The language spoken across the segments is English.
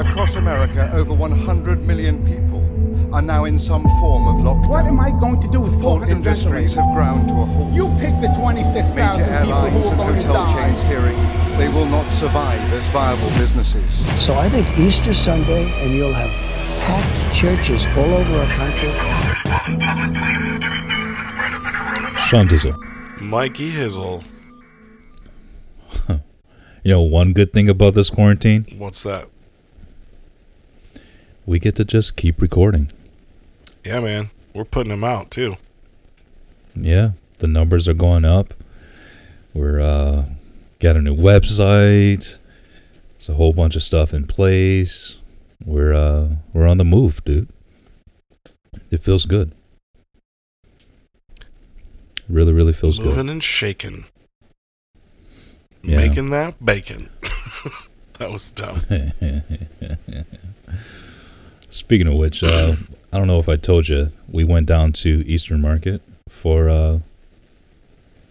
Across America, over 100 million people are now in some form of lockdown. What am I going to do with Whole 400 industries veterans? have ground to a halt. You pick the 26,000 people airlines who are and going to hotel die. chains fearing they will not survive as viable businesses. So I think Easter Sunday, and you'll have packed churches all over our country. Sean Dizzle. Mikey Hizzle. You know, one good thing about this quarantine, What's that? we get to just keep recording. Yeah, man. We're putting them out too. Yeah, the numbers are going up. We're uh got a new website. It's a whole bunch of stuff in place. We're uh we're on the move, dude. It feels good. Really, really feels good. Moving and shaking. Yeah. Making that bacon. that was dumb. Speaking of which, uh, I don't know if I told you, we went down to Eastern Market for uh,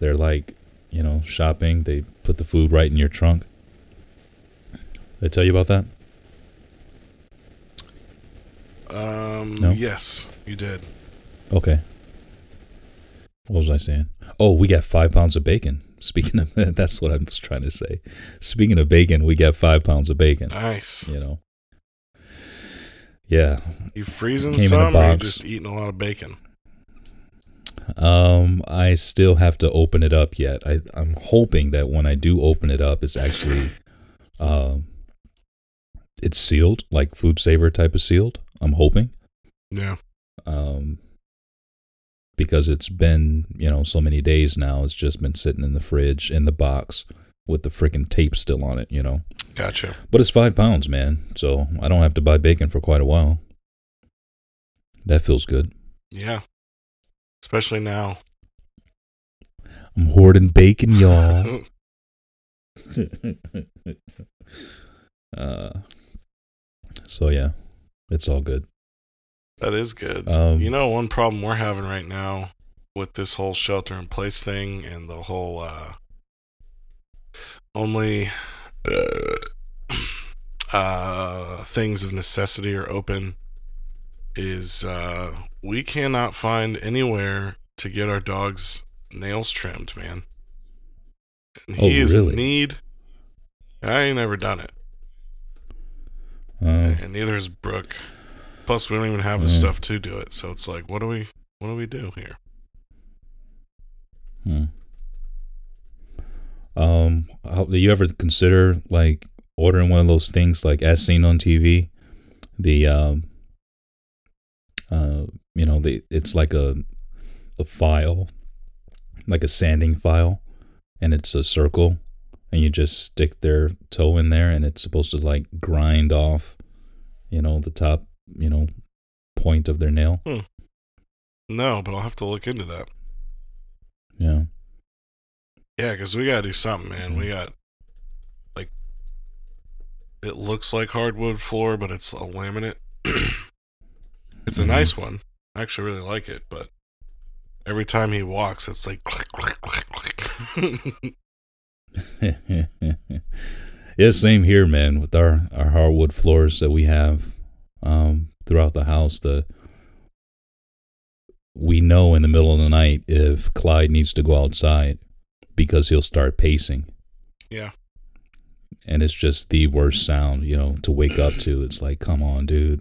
their like, you know, shopping. They put the food right in your trunk. Did I tell you about that? Um, No? Yes, you did. Okay. What was I saying? Oh, we got five pounds of bacon. Speaking of that's what I was trying to say. Speaking of bacon, we got five pounds of bacon. Nice. You know. Yeah. You freezing Came some or you just eating a lot of bacon? Um, I still have to open it up yet. I I'm hoping that when I do open it up, it's actually, uh, it's sealed, like food saver type of sealed. I'm hoping. Yeah. um, because it's been you know so many days now. It's just been sitting in the fridge in the box with the freaking tape still on it, you know. Gotcha. But it's five pounds, man. So I don't have to buy bacon for quite a while. That feels good. Yeah. Especially now. I'm hoarding bacon, y'all. uh, so yeah, it's all good. That is good. Um, you know, one problem we're having right now with this whole shelter in place thing and the whole uh, only uh, uh, things of necessity are open is uh, we cannot find anywhere to get our dog's nails trimmed, man. And Oh, he is really? in need. I ain't never done it, Uh, and neither is Brooke. Plus, we don't even have the Mm. stuff to do it. So it's like, what do we, what do we do here? Hmm. Um, how, do you ever consider like ordering one of those things like as seen on TV? The um, uh, you know, the it's like a a file, like a sanding file, and it's a circle, and you just stick their toe in there, and it's supposed to like grind off, you know, the top, you know, point of their nail. No, but I'll have to look into that. Yeah. Yeah, because we gotta do something, man. Mm-hmm. We got like it looks like hardwood floor, but it's a laminate. it's a Mhm. nice one. I actually really like it, but every time he walks, it's like click, click, click, click. yeah, same here, man. With our our hardwood floors that we have um, throughout the house, the we know in the middle of the night if Clyde needs to go outside because he'll start pacing, yeah, and it's just the worst sound, you know, to wake up to. It's like, come on, dude,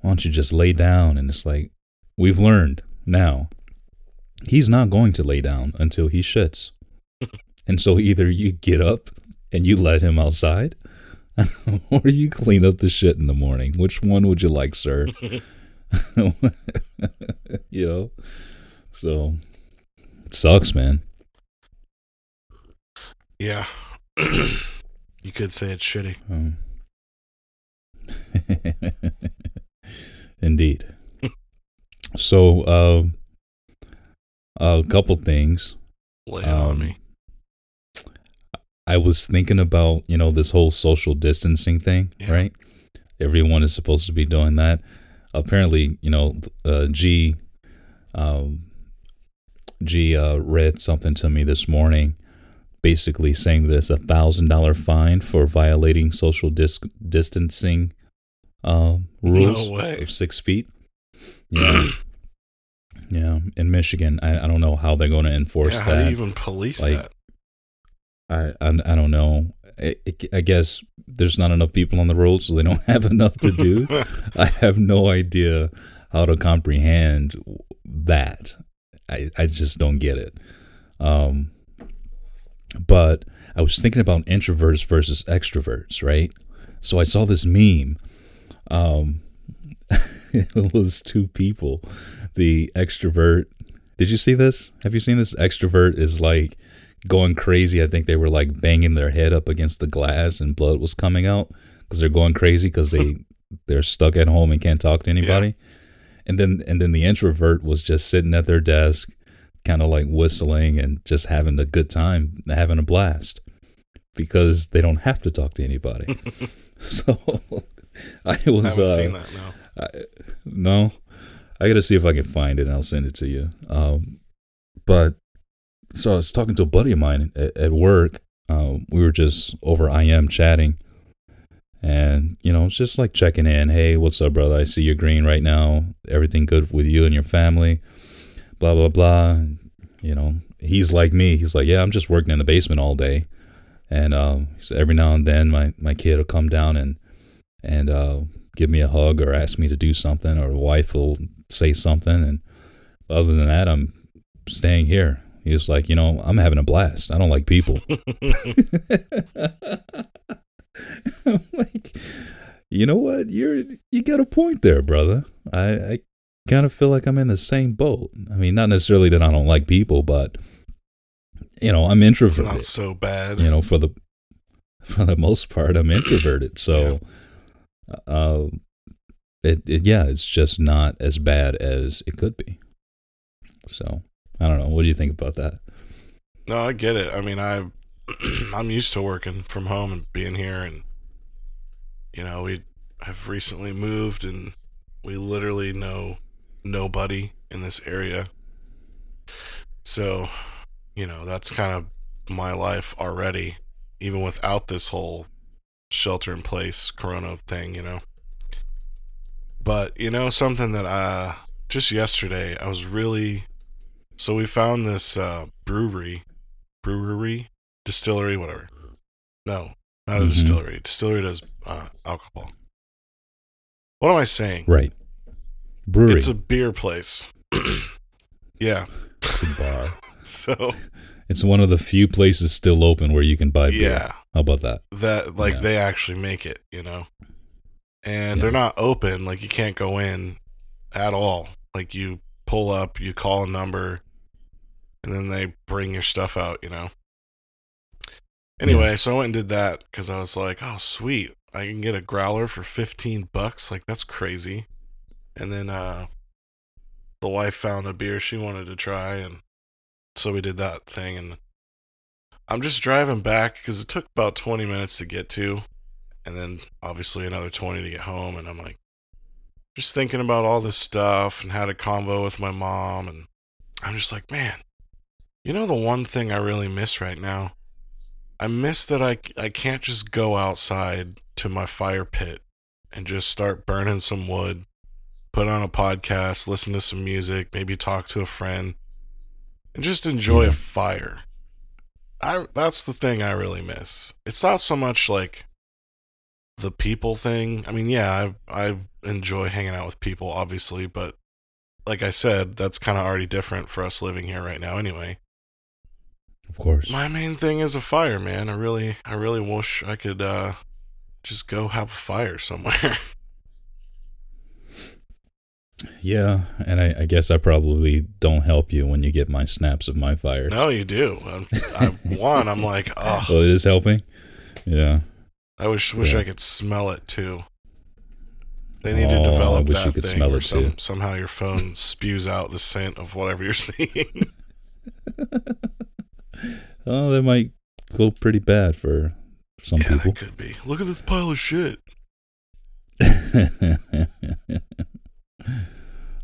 why don't you just lay down? And it's like we've learned now. He's not going to lay down until he shits. And so either you get up and you let him outside, or you clean up the shit in the morning. Which one would you like, sir? you know? So it sucks, man. yeah. you could say it's shitty. Um, indeed. So, um, a couple things. Lay it on Um, me. I was thinking about, you know, this whole social distancing thing, Yeah. right? Everyone is supposed to be doing that. Apparently, you know, uh, G, um, G uh, read something to me this morning basically saying that it's a thousand dollar fine for violating social dis- distancing uh, rules way. of six feet. Yeah, yeah. In Michigan, I, I don't know how they're going to enforce Yeah, how that. even police Like, that? I, I I don't know. I, I guess there's not enough people on the road, so they don't have enough to do. I have no idea how to comprehend that. I I just don't get it. Um, but I was thinking about introverts versus extroverts, right? So I saw this meme. Um, it was two people. The extrovert. Did you see this? Have you seen this? Extrovert is like going crazy. I think they were like banging their head up against the glass and blood was coming out because they're going crazy because they they're stuck at home and can't talk to anybody. And then and then the introvert was just sitting at their desk, kind of like whistling and just having a good time, having a blast because they don't have to talk to anybody. so I was I haven't uh, seen that. No. I, no, I got to see if I can find it and I'll send it to you. Um, but so I was talking to a buddy of mine at, at work. Um, we were just over IM chatting, and you know, it's just like checking in. Hey, what's up, brother? I see you're green right now. Everything good with you and your family? Blah blah blah. You know, he's like me. He's like, yeah, I'm just working in the basement all day, and um, so every now and then my my kid will come down and and uh, give me a hug or ask me to do something, or wife will say something. And other than that, I'm staying here. He was like, you know, I'm having a blast. I don't like people. I'm like, you know what? You're you got a point there, brother. I, I kind of feel like I'm in the same boat. I mean, not necessarily that I don't like people, but you know, I'm introverted Not so bad. you know for the for the most part i'm introverted so uh it, it yeah it's just not as bad as it could be so i don't know what do you think about that No, I get it. I mean, I I'm used to working from home and being here, and you know, we have recently moved, and we literally know nobody in this area. So, you know, that's kind of my life already, even without this whole shelter in place corona thing, you know. But, you know, something that uh just yesterday I was really so we found this uh brewery brewery distillery whatever. No, not a Mhm. distillery. Distillery does uh alcohol. What am I saying? right brewery It's a beer place. yeah. it's a bar So, it's one of the few places still open where you can buy beer yeah. how about that that like Yeah. they actually make it, you know. And Yeah. they're not open, like you can't go in at all. Like you pull up, you call a number, and then they bring your stuff out, you know. Anyway, so I went and did that because I was like, oh sweet, I can get a growler for fifteen bucks. Like that's crazy. And then uh the wife found a beer she wanted to try, and so we did that thing. And I'm just driving back because it took about 20 minutes to get to, and then obviously another 20 to get home. And I'm like, just thinking about all this stuff and had a convo with my mom. And I'm just like, man, you know, the one thing I really miss right now? I miss that I, I can't just go outside to my fire pit and just start burning some wood, put on a podcast, listen to some music, maybe talk to a friend, and just enjoy a fire. I that's the thing I really miss. It's not so much like the people thing. I mean, yeah, I I enjoy hanging out with people obviously, but like I said, that's kind of already different for us living here right now anyway. of course My main thing is a fire, man. I really I really wish I could uh just go have a fire somewhere. yeah and I, I guess i probably don't help you when you get my snaps of my fire no, you do. I'm, I one, I'm like, oh, well it is helping yeah I wish wish Yeah. I could smell it too. They need Oh, to develop wish that you could thing smell it, some, too. somehow your phone spews out the scent of whatever you're seeing. oh that might go pretty bad for some yeah, people that could be. Look at this pile of shit.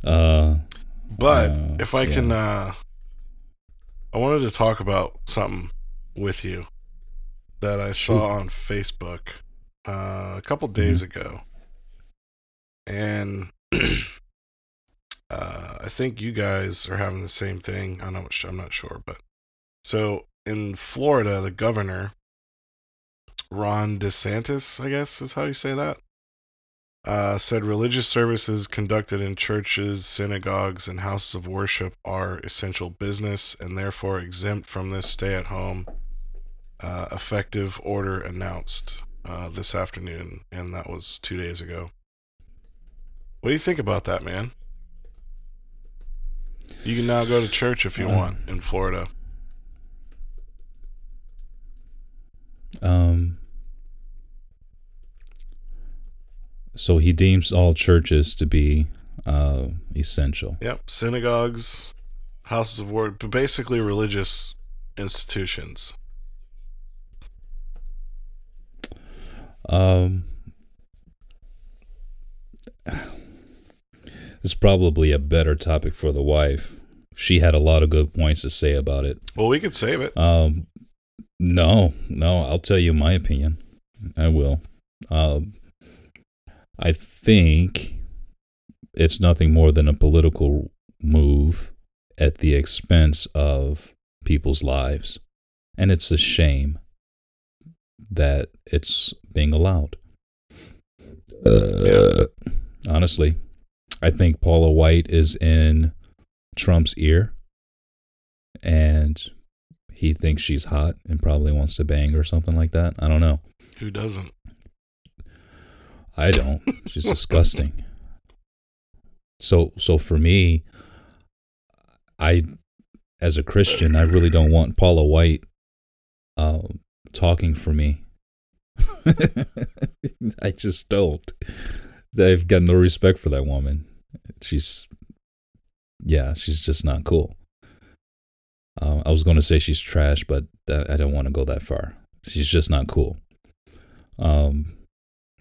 uh, But Uh, if I can, uh, I wanted to talk about something with you that I saw on Facebook uh, a couple days ago, and uh, I think you guys are having the same thing. I'm not, I'm not sure, but so in Florida, the governor Ron DeSantis, I guess is how you say that, uh, said religious services conducted in churches, synagogues, and houses of worship are essential business and therefore exempt from this stay at home uh, effective order announced uh, this afternoon, and that was two days ago. What do you think about that, man? You can now go to church if you Uh, want in Florida. Um, so he deems all churches to be uh, essential. Yep, synagogues, houses of worship, but basically religious institutions. Um, it's probably a better topic for the wife. She had a lot of good points to say about it. Well, we could save it. Um, no, no, I'll tell you my opinion. I will. Um, I think it's nothing more than a political move at the expense of people's lives. And it's a shame that it's being allowed. Honestly, I think Paula White is in Trump's ear and he thinks she's hot and probably wants to bang or something like that. I don't know. Who doesn't? I don't. She's disgusting. So so for me, I as a Christian, I really don't want Paula White uh, talking for me. I just don't. I've got no respect for that woman. She's yeah, she's just not cool. Uh, I was going to say she's trash, but that, I don't want to go that far. She's just not cool. Um,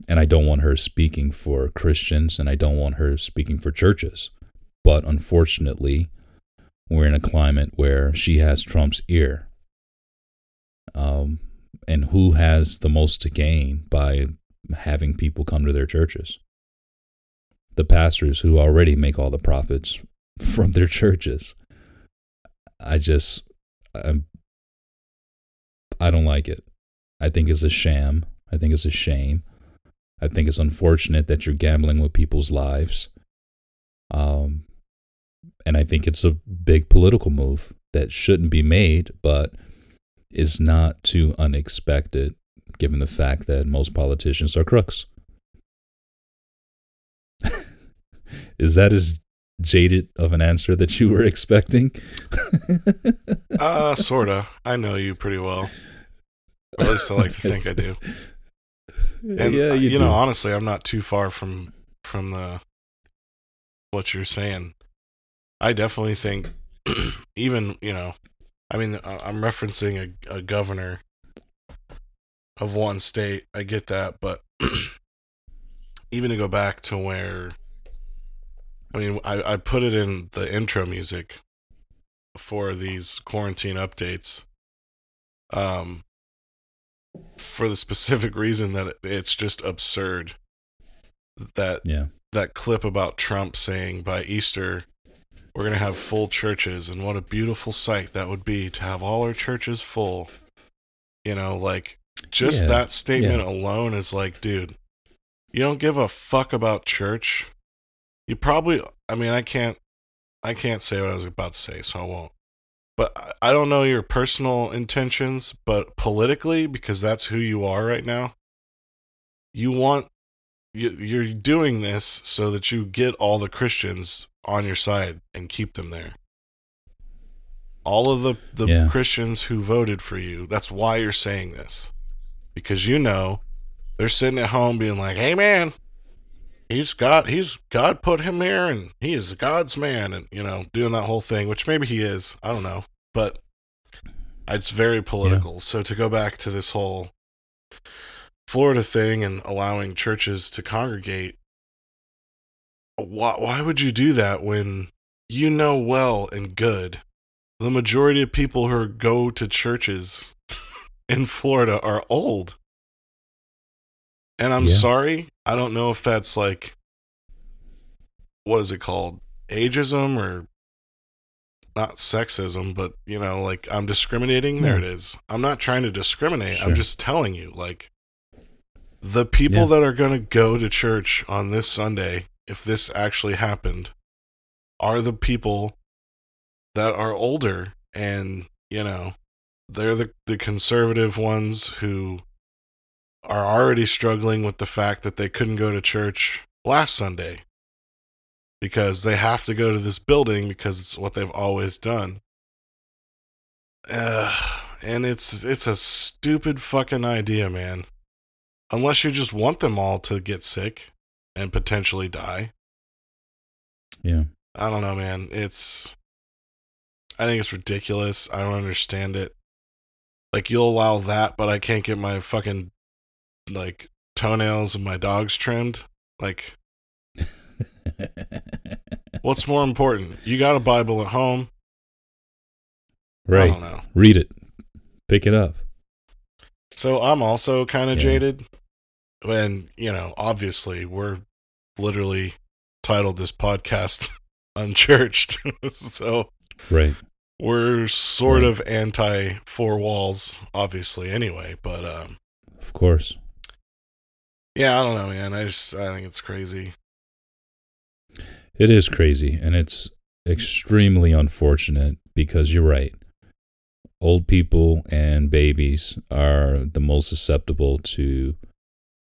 and I don't want her speaking for Christians, and I don't want her speaking for churches. But unfortunately, we're in a climate where she has Trump's ear. Um, and who has the most to gain by having people come to their churches? The pastors who already make all the profits from their churches. I just, I'm, I don't like it. I think it's a sham. I think it's a shame. I think it's unfortunate that you're gambling with people's lives. Um, and I think it's a big political move that shouldn't be made, but is not too unexpected given the fact that most politicians are crooks. Is that as jaded of an answer that you were expecting? Uh, sorta. I know you pretty well. Or at least I like to think I do. And yeah, uh, you, you, do. know, honestly, I'm not too far from from the what you're saying. I definitely think, even you know, I mean, I- I'm referencing a, a governor of one state. I get that, but even to go back to where, I mean, I, I put it in the intro music for these quarantine updates. Um, for the specific reason that it's just absurd that yeah. that clip about Trump saying by Easter we're going to have full churches and what a beautiful sight that would be to have all our churches full. You know, like just Yeah, that statement yeah. alone is like, dude, you don't give a fuck about church. You probably I mean, I can't I can't say what I was about to say, so I won't. But I- don't know your personal intentions, but politically because that's who you are right now. You want you, you're doing this so that you get all the Christians on your side and keep them there. All of the the Yeah. Christians who voted for you. That's why you're saying this, because you know they're sitting at home being like, "Hey, man, he's God. He's God put him here, and he is God's man," and you know, doing that whole thing, which maybe he is. I don't know, but it's very political. So to go back to this whole Florida thing and allowing churches to congregate, why, why would you do that when you know well and good the majority of people who go to churches in Florida are old. And I'm Yeah. sorry, I don't know if that's like what is it called? Ageism or not sexism, but you know, like I'm discriminating. There it is. I'm not trying to discriminate. I'm just telling you, like, the people Yeah. that are going to go to church on this Sunday, if this actually happened, are the people that are older and, you know, they're the, the conservative ones who are already struggling with the fact that they couldn't go to church last Sunday because they have to go to this building because it's what they've always done. Ugh, and it's it's a stupid fucking idea, man. Unless you just want them all to get sick and potentially die. Yeah. I don't know, man. It's I think it's ridiculous. I don't understand it. Like you'll allow that, but I can't get my fucking like toenails of my dogs trimmed. Like what's more important? You got a Bible at home? I right. don't know. Read it. Pick it up. So I'm also kind of Yeah. jaded. When, you know, obviously we're literally titled this podcast Unchurched. so Right. we're sort Right. of anti four walls, obviously, anyway. But um Of course. Yeah, I don't know, man. I just I think it's crazy. It is crazy and it's extremely unfortunate because you're right. Old people and babies are the most susceptible to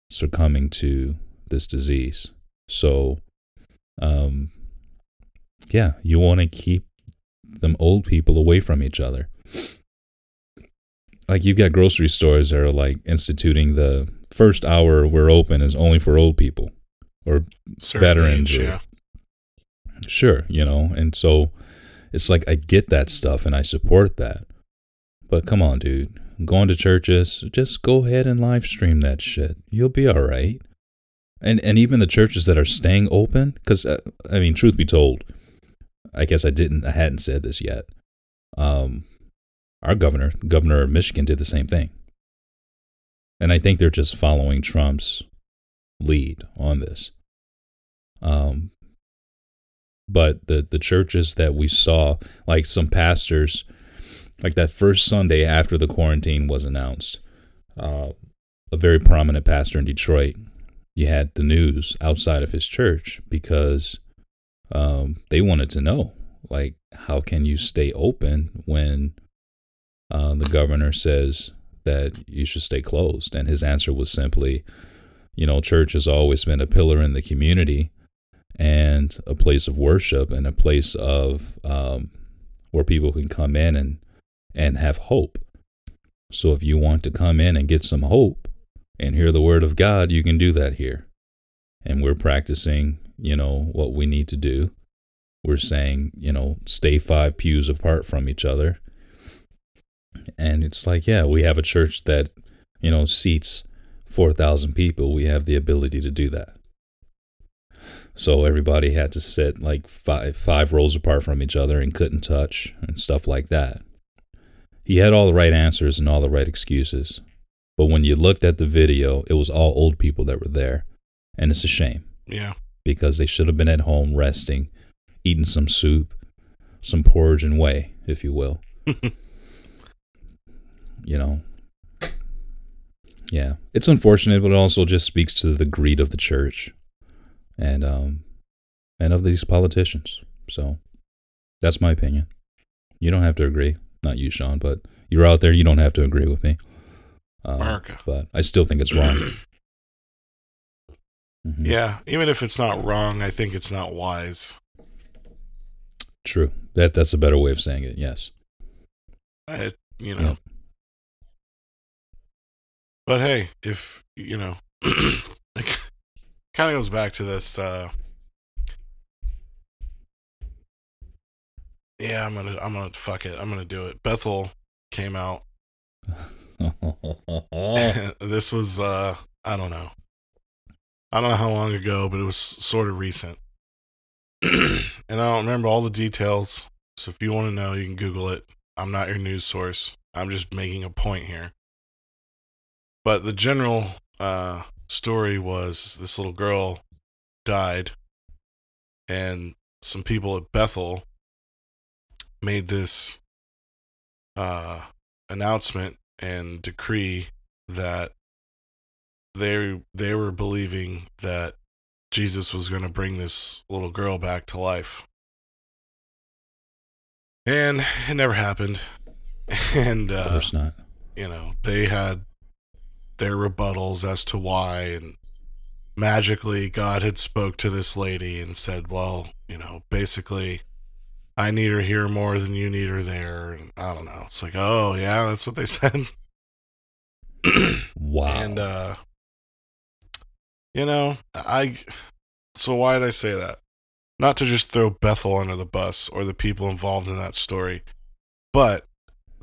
succumbing to this disease. So, um, yeah, you want to keep them old people away from each other. Like you've got grocery stores that are like instituting the first hour we're open is only for old people or Certain Veterans age, or- yeah. Sure, you know, and so it's like I get that stuff and I support that. But come on, dude. Going to churches, just go ahead and live stream that shit. You'll be all right. And and even the churches that are staying open cuz uh, I mean, truth be told, I guess I didn't I hadn't said this yet. Um our governor, governor of Michigan did the same thing. And I think they're just following Trump's lead on this. Um but the the churches that we saw like some pastors like that first sunday after the quarantine was announced uh, a very prominent pastor in detroit you had the news outside of his church because um, they wanted to know like how can you stay open when uh, the governor says that you should stay closed and his answer was simply you know church has always been a pillar in the community and a place of worship and a place of um, where people can come in and and have hope. So if you want to come in and get some hope and hear the word of God, you can do that here. And we're practicing, you know, what we need to do. We're saying, you know, stay five pews apart from each other. And it's like, yeah, we have a church that, you know, seats 4,000 people. We have the ability to do that. So everybody had to sit like five five rows apart from each other and couldn't touch and stuff like that. He had all the right answers and all the right excuses. But when you looked at the video, it was all old people that were there. And it's a shame Yeah. because they should have been at home resting, eating some soup, some porridge and whey, if you will. you know. Yeah. It's unfortunate, but it also just speaks to the greed of the church and um and of these politicians. So that's my opinion. You don't have to agree. Not you, Sean, but you're out there. You don't have to agree with me. Uh, America. But I still think it's wrong. Mhm. Yeah. Even if it's not wrong, I think it's not wise. True. That that's a better way of saying it. Yes. I, you know. Yep. But hey, if you know, it kind of goes back to this. uh Yeah, I'm gonna, I'm gonna fuck it. I'm gonna do it. Bethel came out. this was, uh I don't know. I don't know how long ago, but it was sort of recent. and I don't remember all the details. So if you want to know, you can Google it. I'm not your news source. I'm just making a point here. But the general uh, story was this little girl died, and some people at Bethel made this uh, announcement and decree that they they were believing that Jesus was going to bring this little girl back to life. And it never happened. And Of uh, course not. you know, they had their rebuttals as to why and magically God had spoke to this lady and said, "Well, you know, basically I need her here more than you need her there." And I don't know. It's like, "Oh, yeah, that's what they said." Wow. And uh you know, I so why did I say that? Not to just throw Bethel under the bus or the people involved in that story, but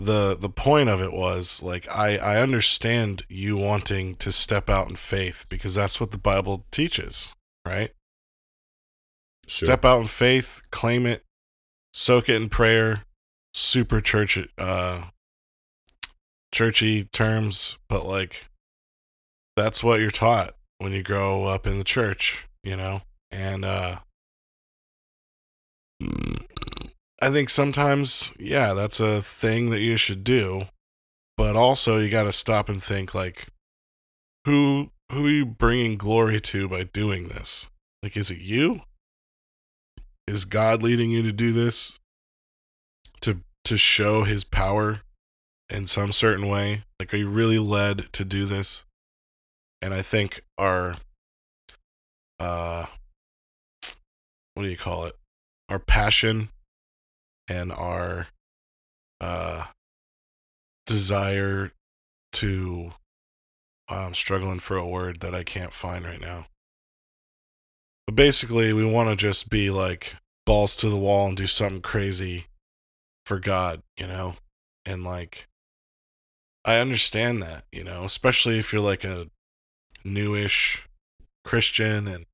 the the point of it was like I I understand you wanting to step out in faith because that's what the Bible teaches, right? Sure. Step out in faith, claim it, soak it in prayer, super church uh churchy terms, but like that's what you're taught when you grow up in the church, you know? And uh I think sometimes, yeah, that's a thing that you should do, but also you got to stop and think like who who are you bringing glory to by doing this? Like is it you? Is God leading you to do this to to show his power in some certain way? Like are you really led to do this? And I think our uh what do you call it? Our passion and our uh desire to I'm struggling for a word that I can't find right now. But basically, we want to just be like balls to the wall and do something crazy for God, you know? And like I understand that, you know, especially if you're like a newish Christian and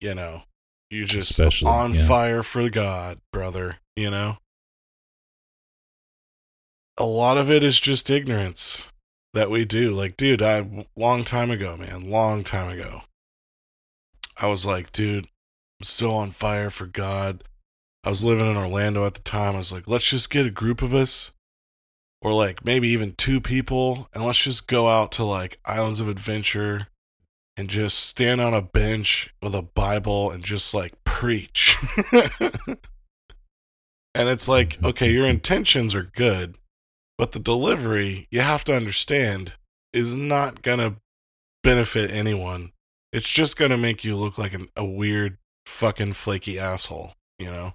you know, you're just Especially, on yeah. fire for God, brother, you know? A lot of it is just ignorance that we do. Like, dude, I long time ago, man, long time ago. I was like, dude, I'm still on fire for God. I was living in Orlando at the time. I was like, let's just get a group of us or like maybe even two people and let's just go out to like islands of adventure and just stand on a bench with a bible and just like preach and it's like okay your intentions are good but the delivery you have to understand is not gonna benefit anyone it's just gonna make you look like an, a weird fucking flaky asshole you know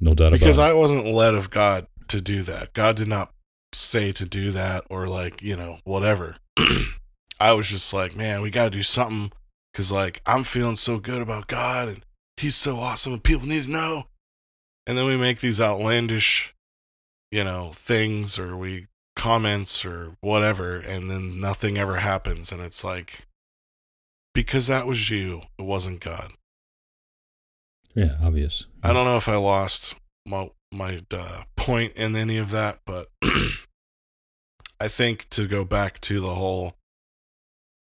No doubt about it. because I wasn't led of God to do that. God did not say to do that or like, you know, whatever. I was just like, man, we got to do something cuz like I'm feeling so good about God and he's so awesome and people need to know. And then we make these outlandish, you know, things or we comments or whatever and then nothing ever happens and it's like because that was you, it wasn't God. Yeah, obvious. I don't know if I lost my my uh, point in any of that, but I think to go back to the whole,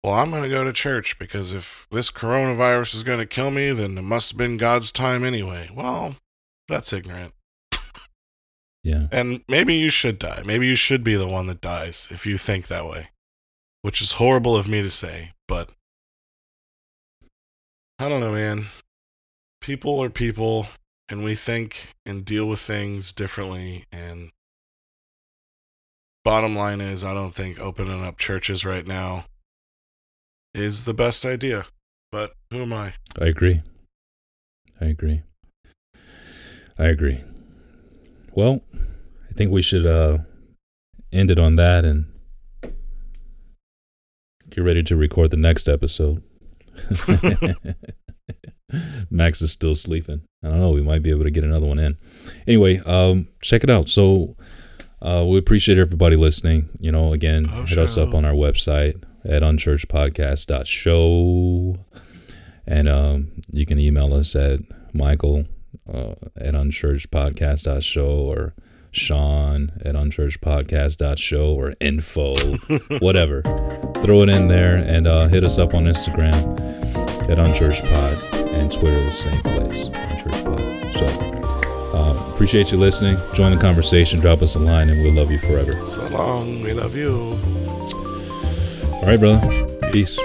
well, I'm going to go to church because if this coronavirus is going to kill me, then it must have been God's time anyway. Well, that's ignorant. Yeah. And maybe you should die. Maybe you should be the one that dies if you think that way, which is horrible of me to say, but I don't know, man. People are people, and we think and deal with things differently. And bottom line is, I don't think opening up churches right now is the best idea. But who am I? I agree. I agree. I agree. Well, I think we should uh end it on that and get ready to record the next episode. Max is still sleeping. I don't know. We might be able to get another one in. Anyway, um, check it out. So, uh, we appreciate everybody listening. You know, again, Oh, hit us up on our website at unchurchedpodcast.show. And um, you can email us at Michael uh, at unchurchedpodcast.show or Sean at unchurchpodcast.show or info, whatever. Throw it in there and uh, hit us up on Instagram at unchurchpod and Twitter the same place, unchurchpod. So uh, appreciate you listening. Join the conversation. Drop us a line, and we'll love you forever. So long. We love you. All right, brother. Peace.